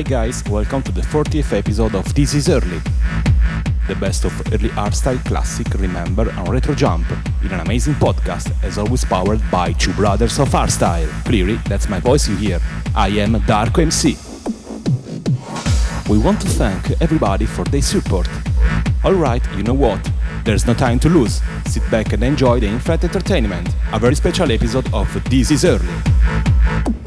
Hi guys, welcome to the 40th episode of This is Early. The best of early hardstyle classic, remember, and retro jump in an amazing podcast, as always powered by two brothers of hardstyle. Clearly, that's my voice you hear. I am Darko MC. We want to thank everybody for their support. Alright, you know what? There's no time to lose. Sit back and enjoy the in-flight entertainment. A very special episode of This is Early.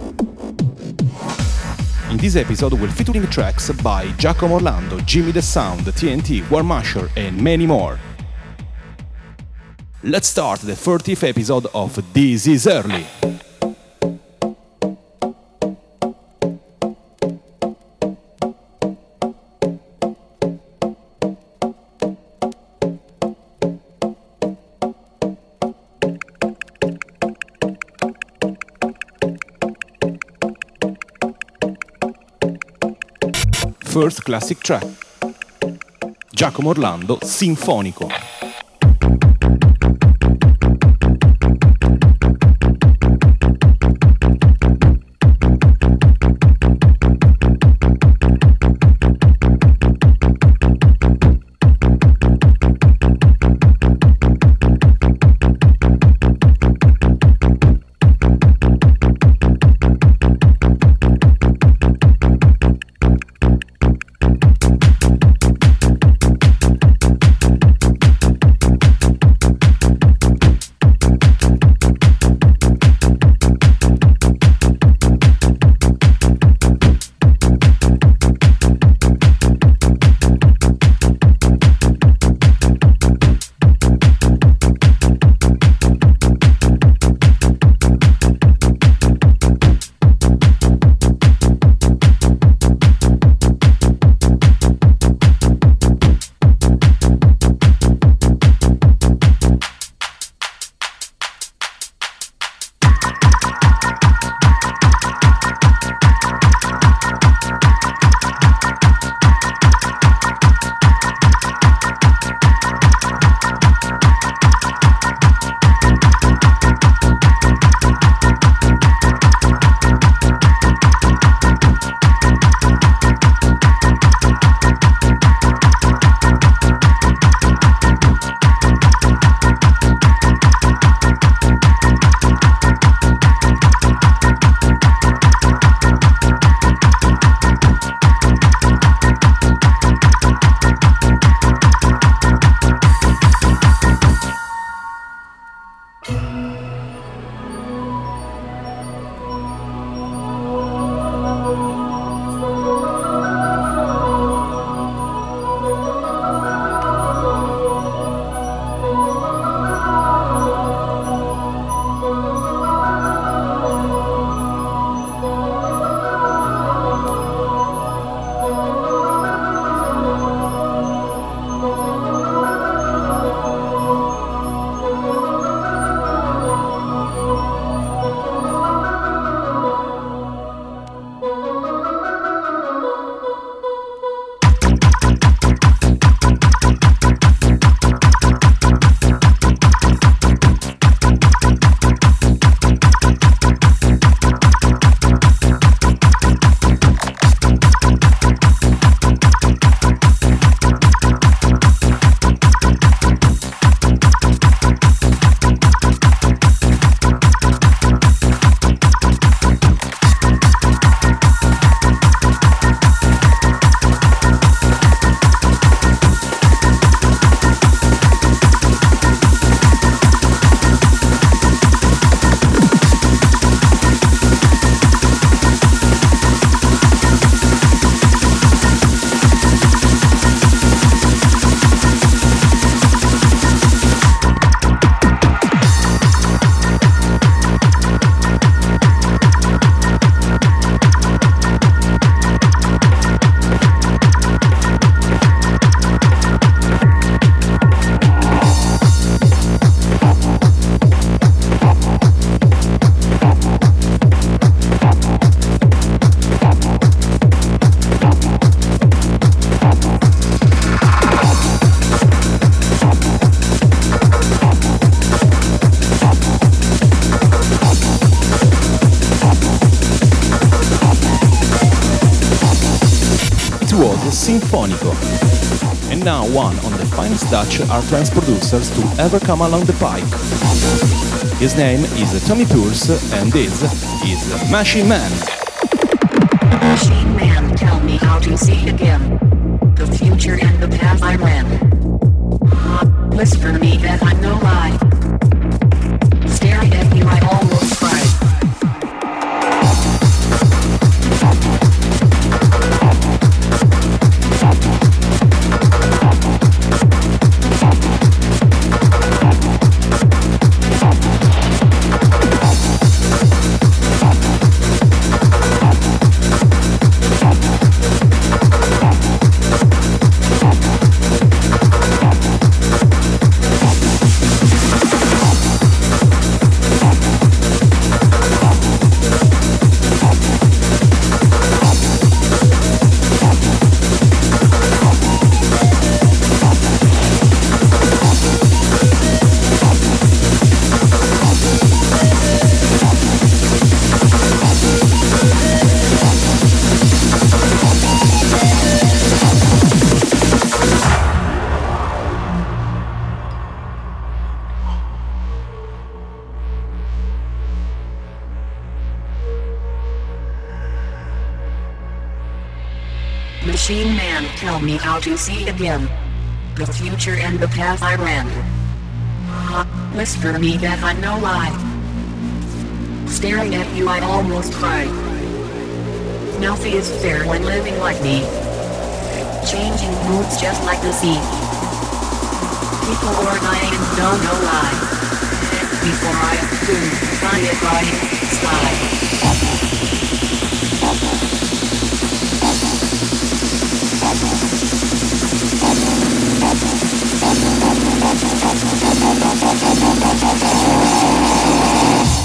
In this episode, we're featuring tracks by Giacomo Orlando, Jimmy the Sound, TNT, Warmasher, and many more. Let's start the 30th episode of This is Early. Classic track. Giacomo Orlando, Sinfonico. Of Dutch art producers to ever come along the pike. His name is Tommy Pulse and this is Machine Man. To see again. The future and the path I ran. Whisper me that I'm no lie. Staring at you I almost cried. Nothing is fair when living like me. Changing moods just like the sea. People are dying don't know why. Before I boom, fly it right, sky. Thank you.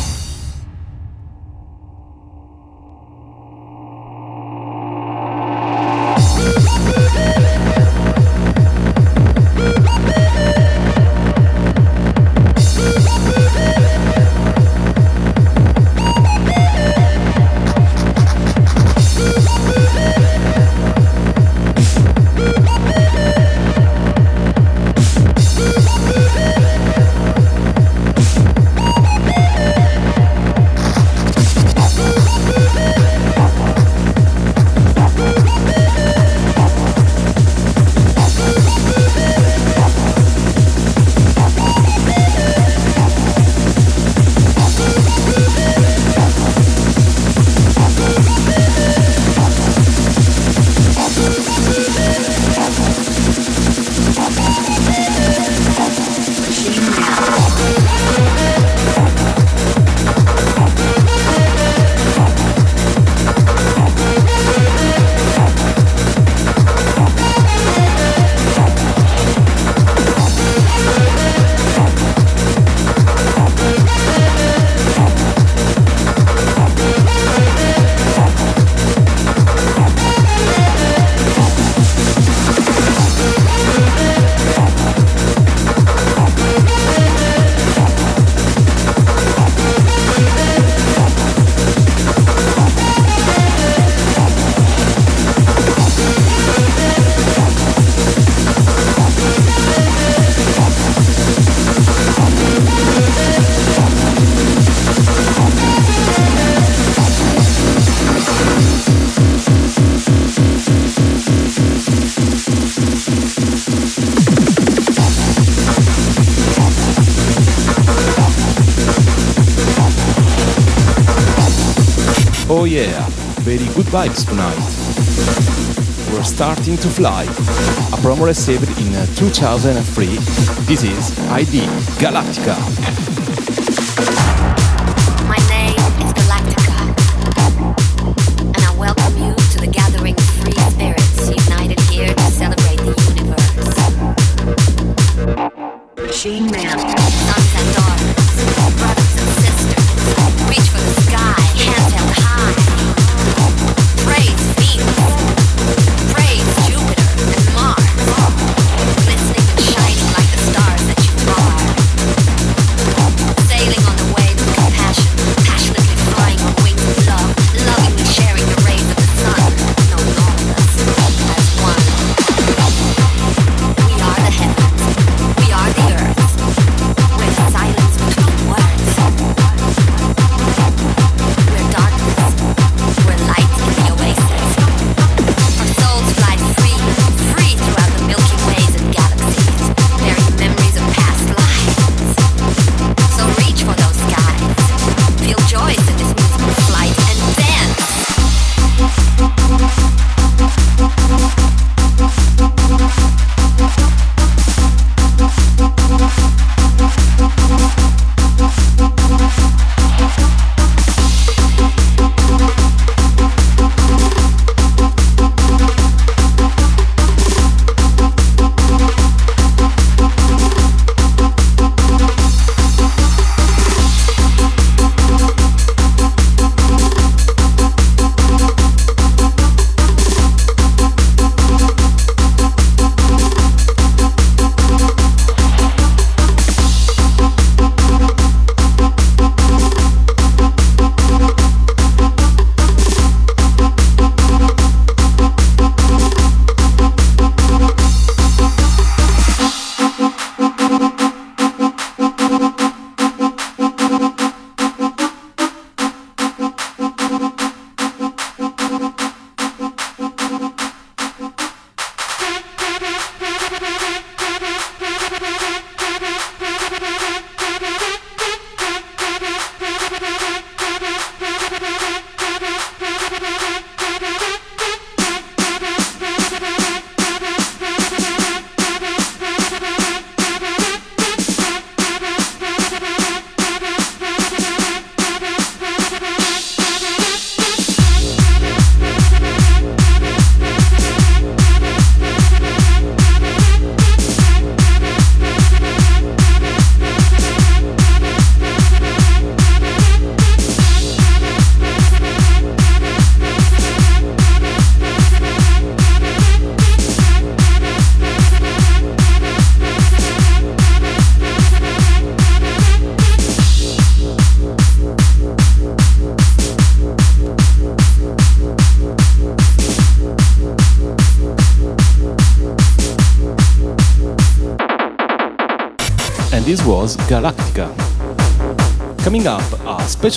Oh, vibes tonight. We're starting to fly. A promo received in uh, 2003. This is ID Galactica.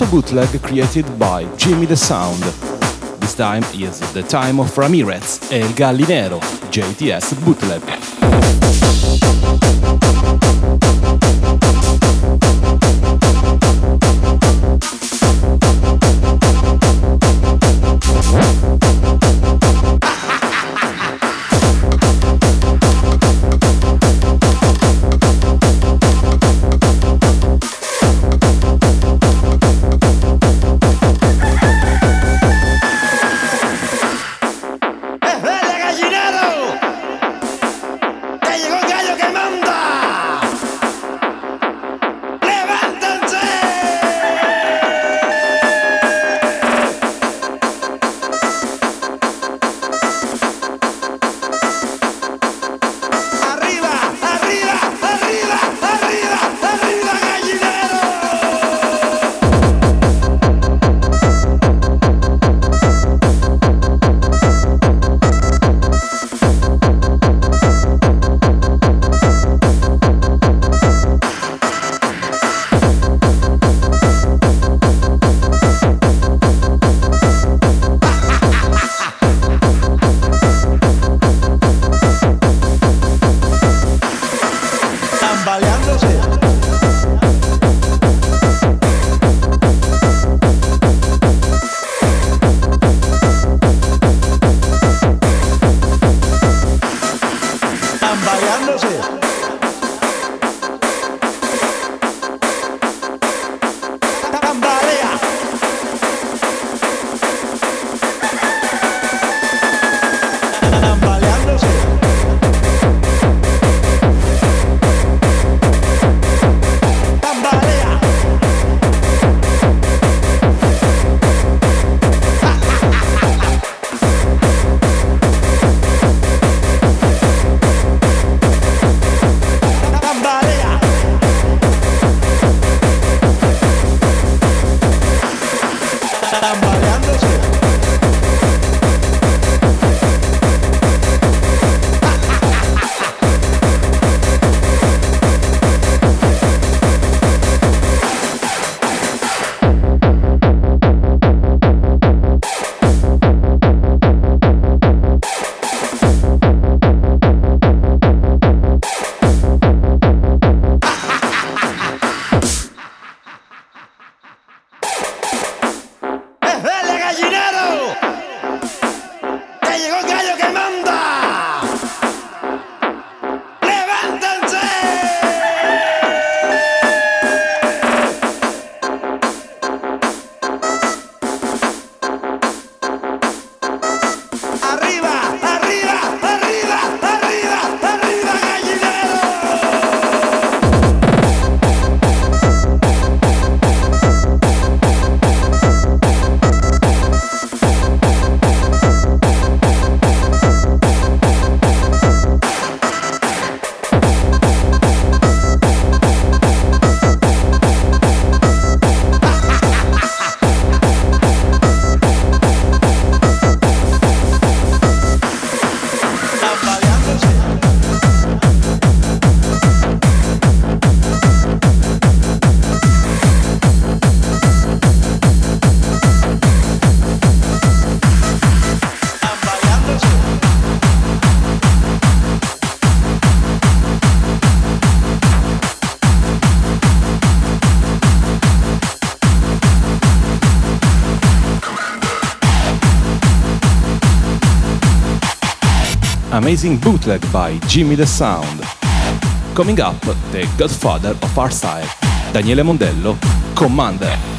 A special bootleg created by Jimmy the Sound. This time is the time of Ramirez El Gallinero, JTS bootleg. Fernanda. Amazing bootleg by Jimmy the Sound. Coming up, the godfather of our style, Daniele Mondello, Commander.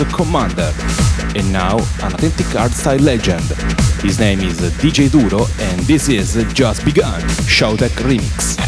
It was Commander. And now, an authentic hardstyle legend. His name is DJ Duro and this is Just Begun, Showtek Remix.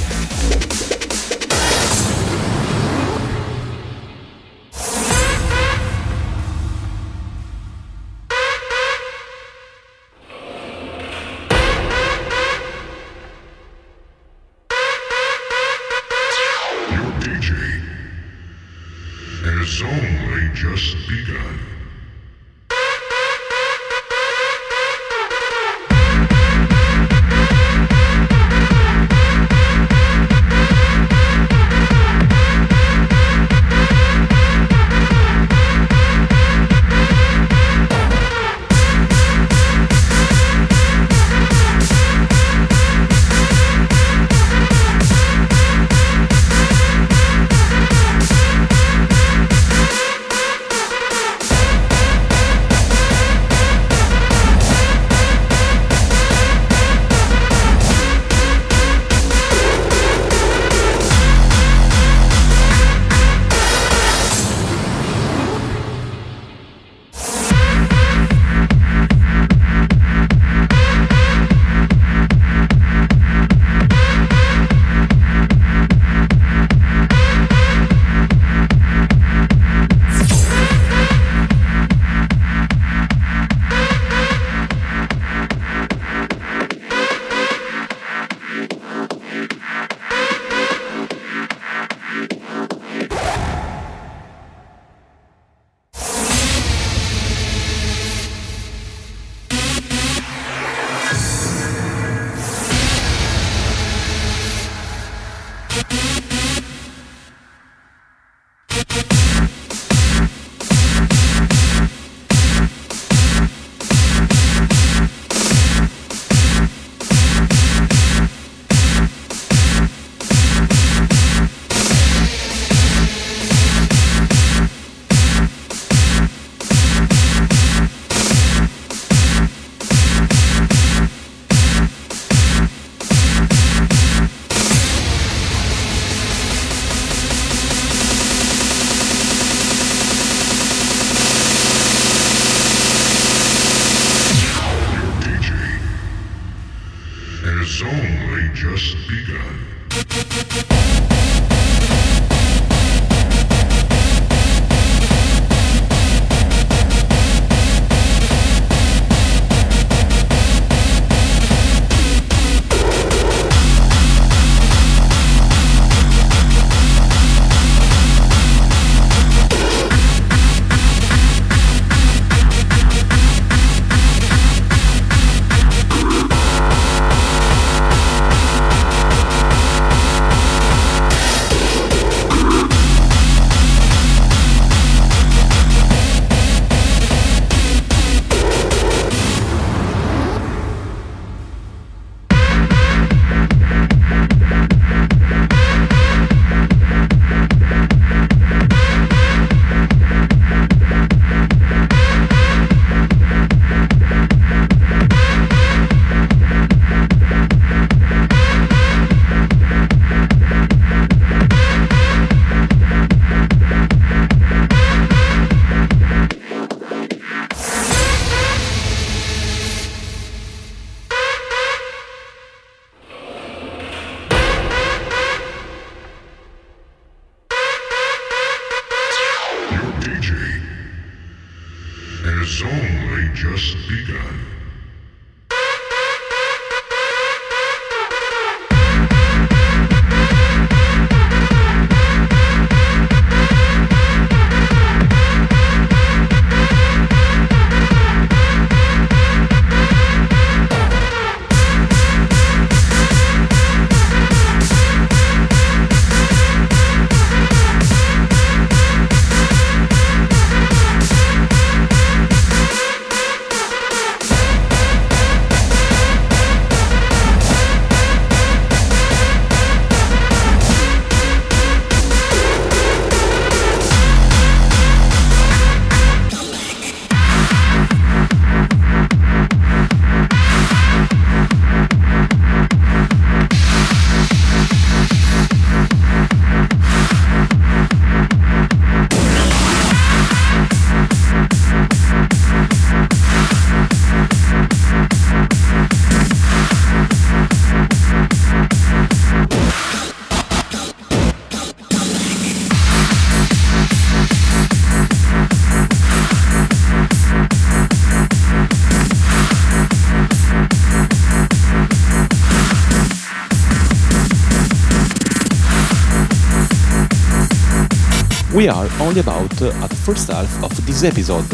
We are only about uh, at the first half of this episode.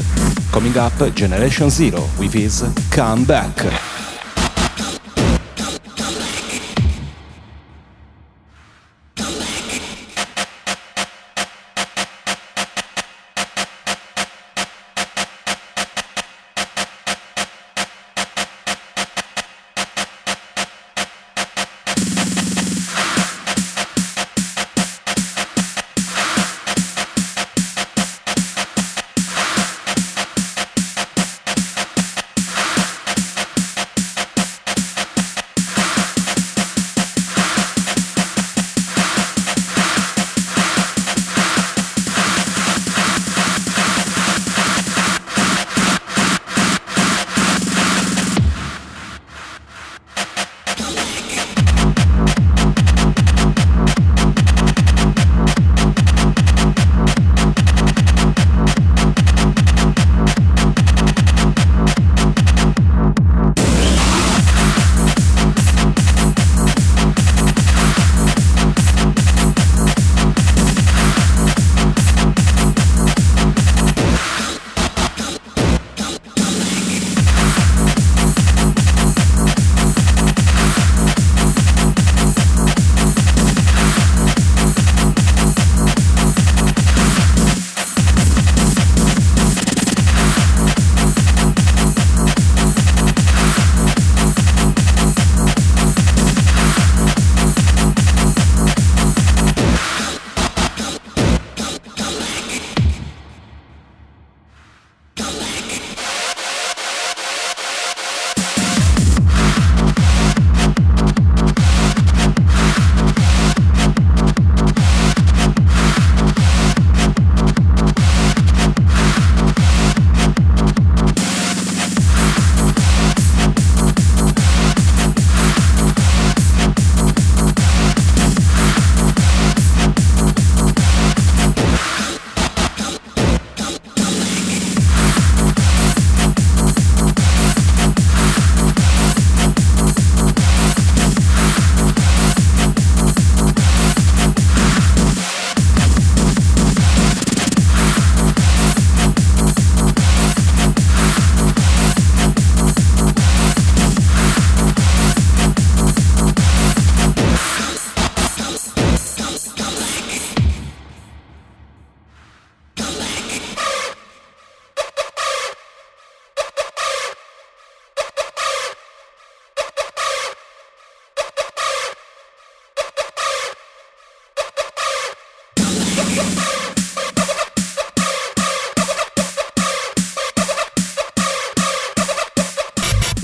Coming up, Generation Zero with his Come Back.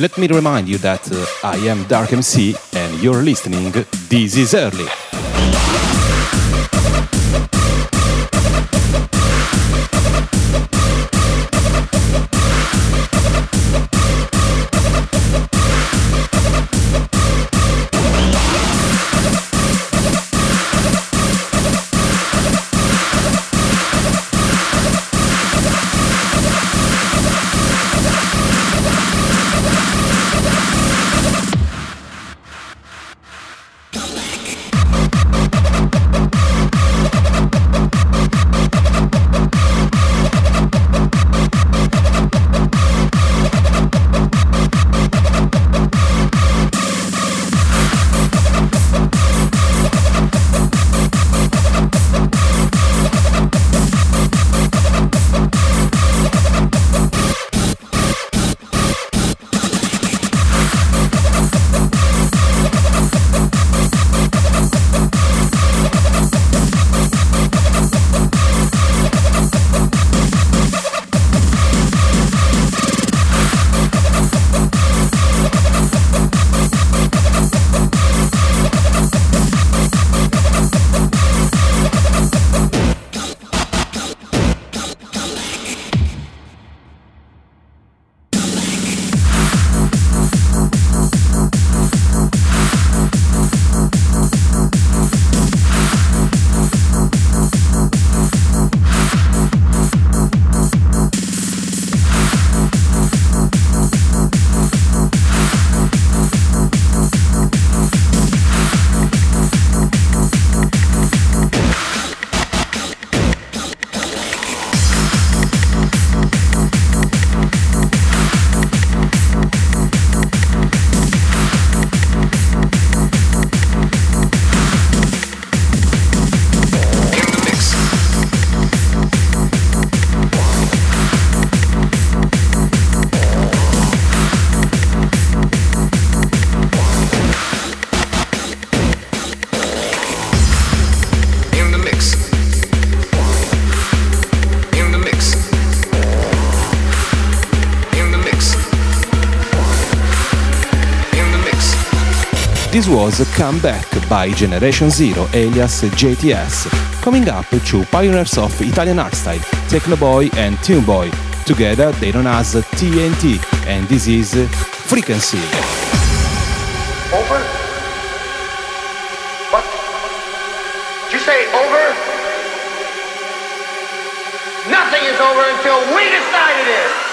Let me remind you that uh, I am Darko MC and you're listening This is Early. Was Come Back by Generation Zero alias JTS, coming up to pioneers of Italian hardstyle, Technoboy and Tuneboy. Together they known as TNT, and this is Frequency. Over? What? Did you say over? Nothing is over until we decide it is.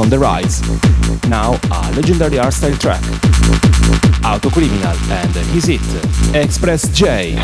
On the rise. Now a legendary hardstyle track. Autocriminal and his hit, Express J.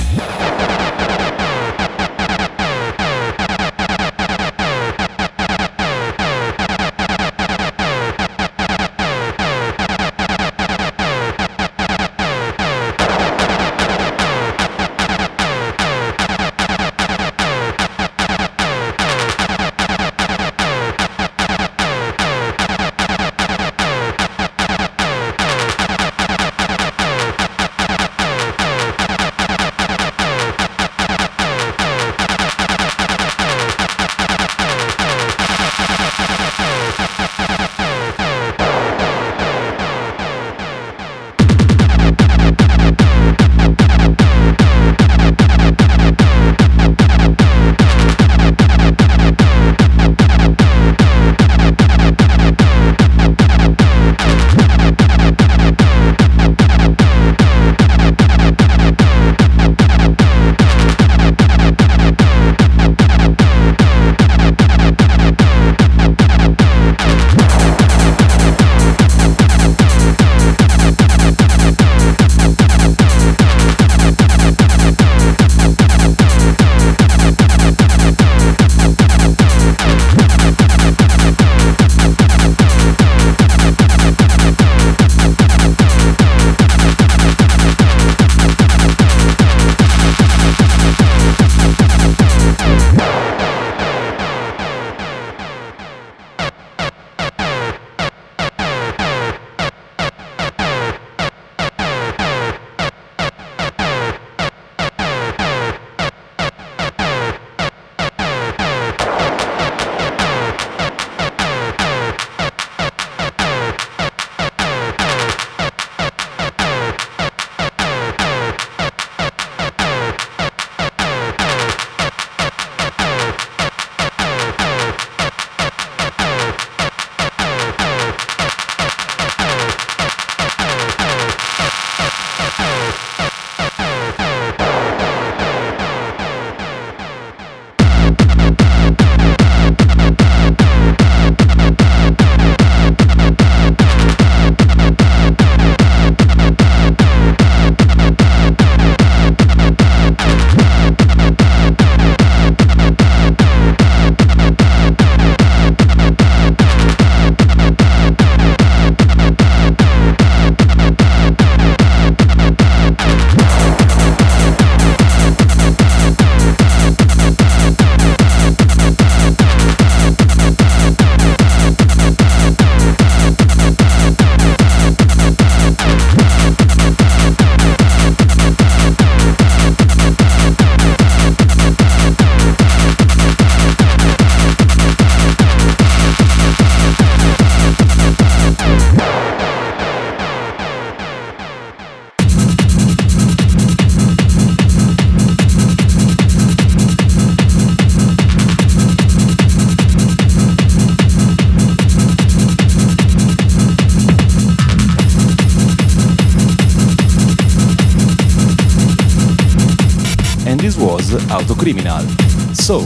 Autocriminal. So,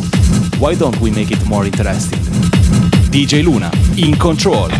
why don't we make it more interesting? DJ Luna, in control.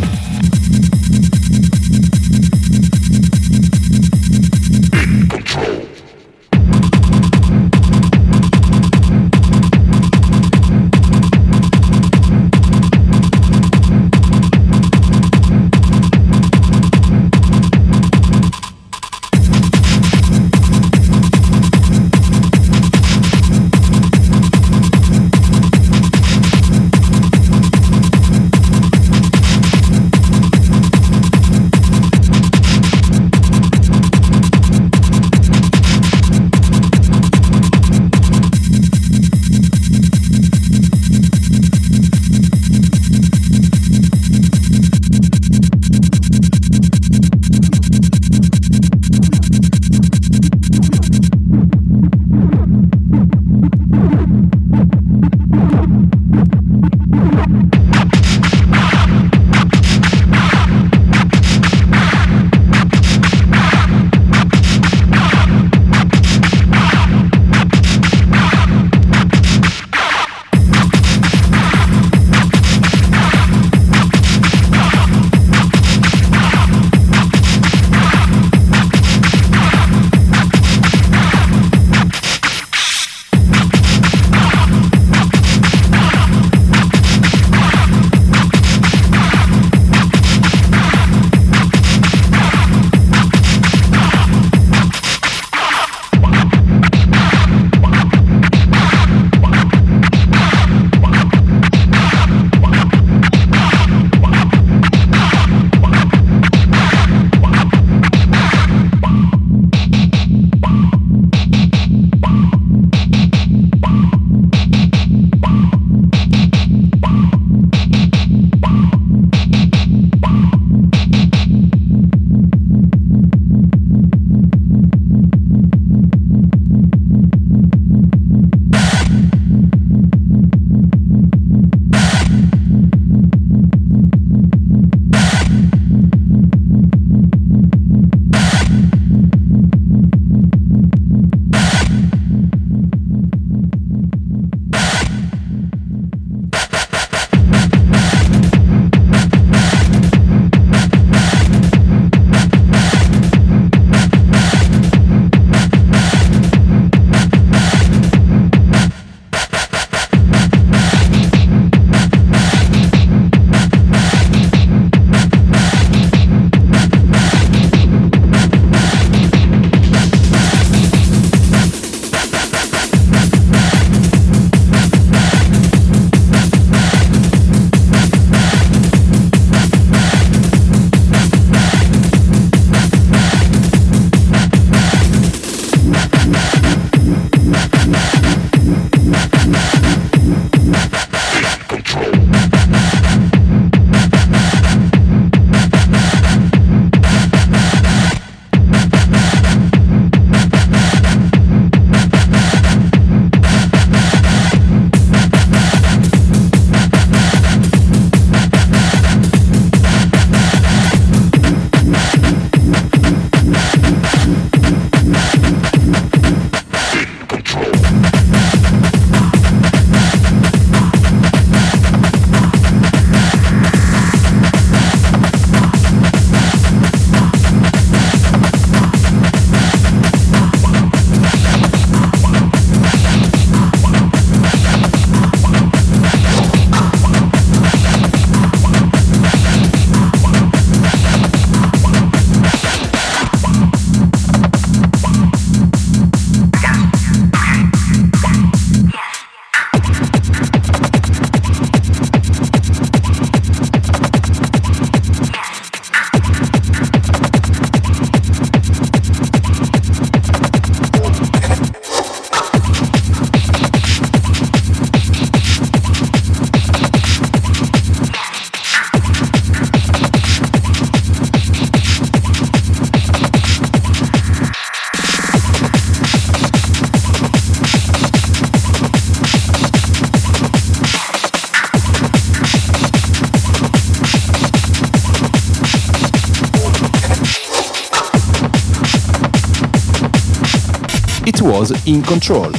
It was In Control.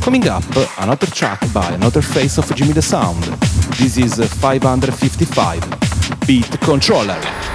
Coming up, another track by another face of Jimmy the Sound. This is 555 Beat Controller.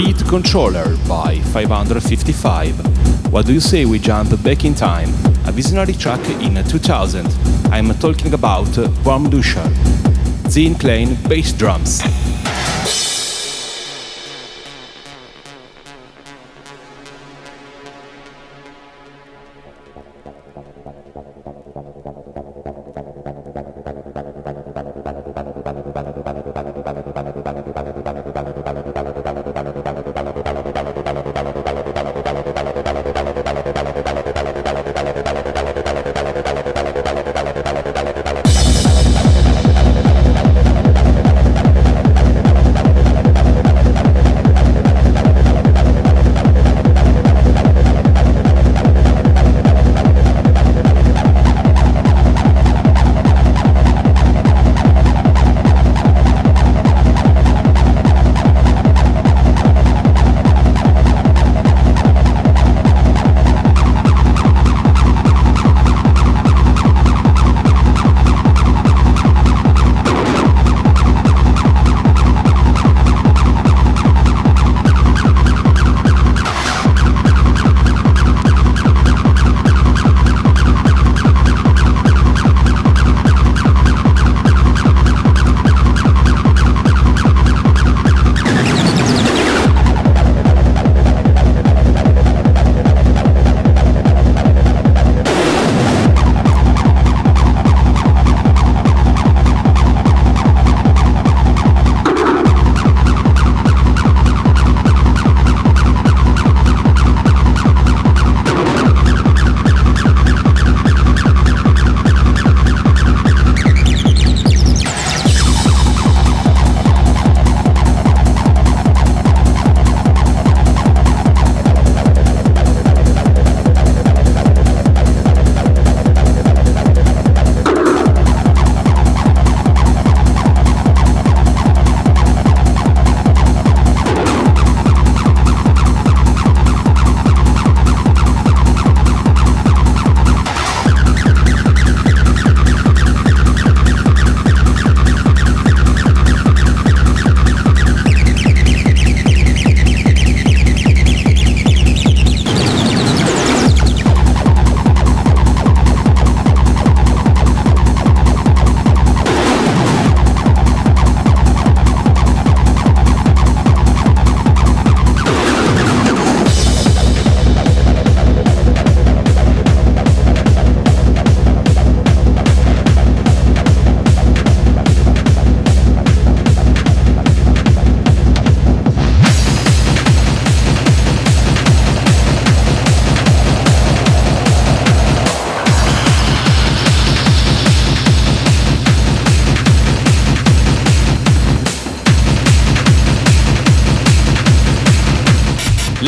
Controller by 555. What do you say we jump back in time? A visionary track in 2000. I'm talking about Warm Duscher. Zin Klein bass drums.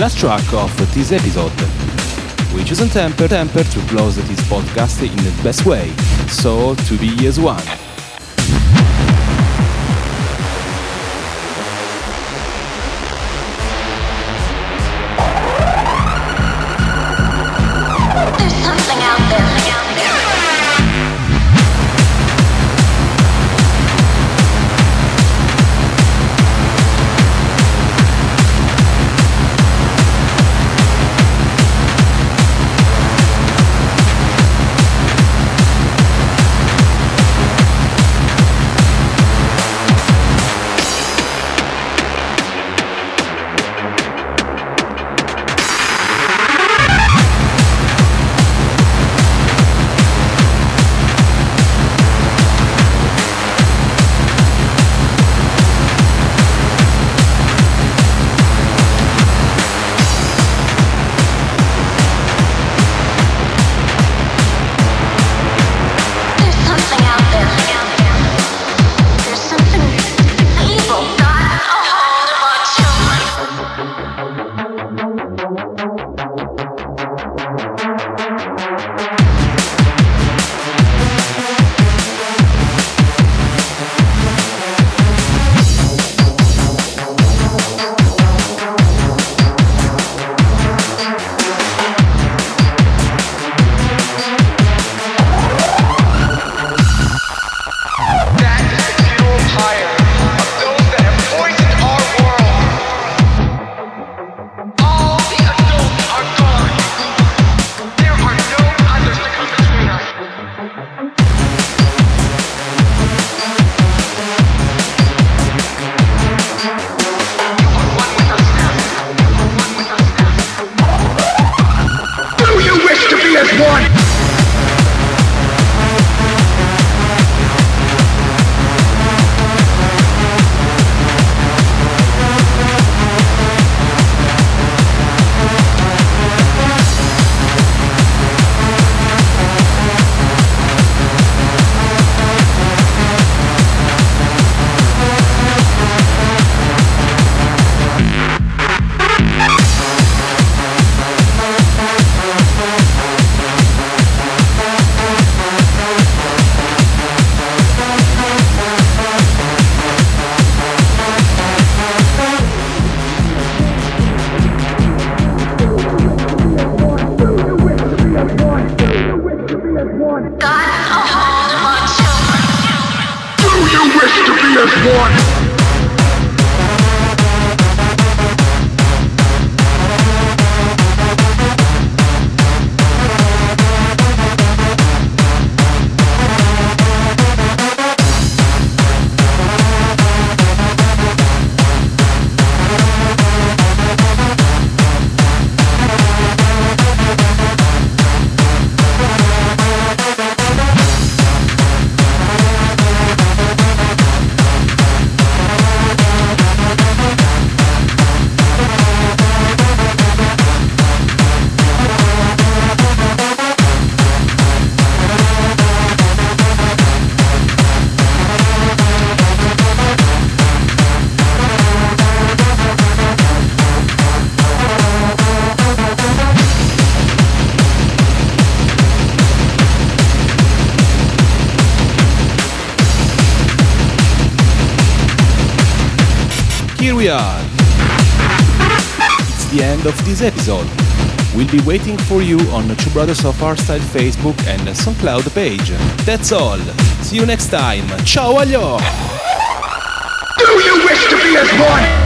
Last track of this episode. We chosen Temper Temper to close this podcast in the best way, so to be as one. Be waiting for you on the Two Brothers of Hardstyle Facebook and SoundCloud page. That's all. See you next time. Ciao, aglio! Do you wish to be as one?